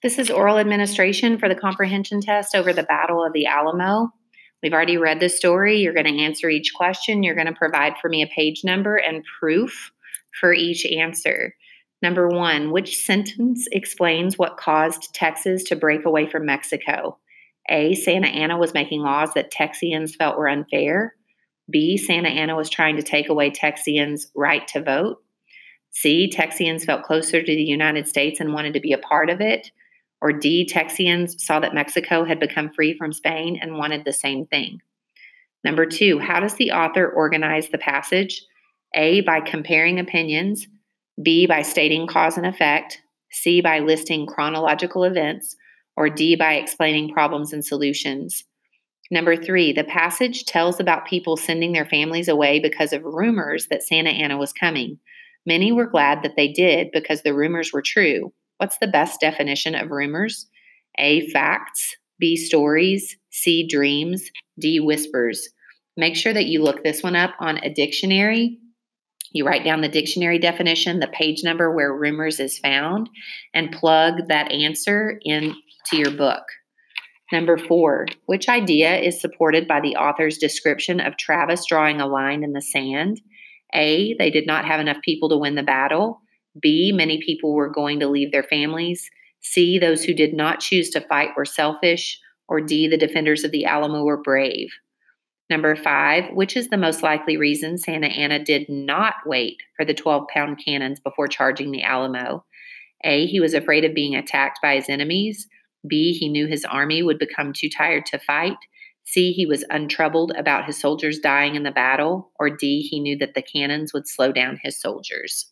This is oral administration for the comprehension test over the Battle of the Alamo. We've already read the story. You're going to answer each question. You're going to provide for me a page number and proof for each answer. Number one, which sentence explains what caused Texas to break away from Mexico? A. Santa Anna was making laws that Texians felt were unfair. B. Santa Anna was trying to take away Texians' right to vote. C. Texians felt closer to the United States and wanted to be a part of it. Or D. Texians saw that Mexico had become free from Spain and wanted the same thing. Number two, how does the author organize the passage? A. By comparing opinions. B. By stating cause and effect. C. By listing chronological events. Or D. By explaining problems and solutions. Number three, the passage tells about people sending their families away because of rumors that Santa Anna was coming. Many were glad that they did because the rumors were true. What's the best definition of rumors? A. Facts. B. Stories. C. Dreams. D. Whispers. Make sure that you look this one up on a dictionary. You write down the dictionary definition, the page number where rumors is found, and plug that answer into your book. Number four, which idea is supported by the author's description of Travis drawing a line in the sand? A, they did not have enough people to win the battle. B, many people were going to leave their families. C, those who did not choose to fight were selfish. Or D, the defenders of the Alamo were brave. Number five, which is the most likely reason Santa Anna did not wait for the 12 pound cannons before charging the Alamo? A, he was afraid of being attacked by his enemies. B, he knew his army would become too tired to fight. C, he was untroubled about his soldiers dying in the battle, or D, he knew that the cannons would slow down his soldiers.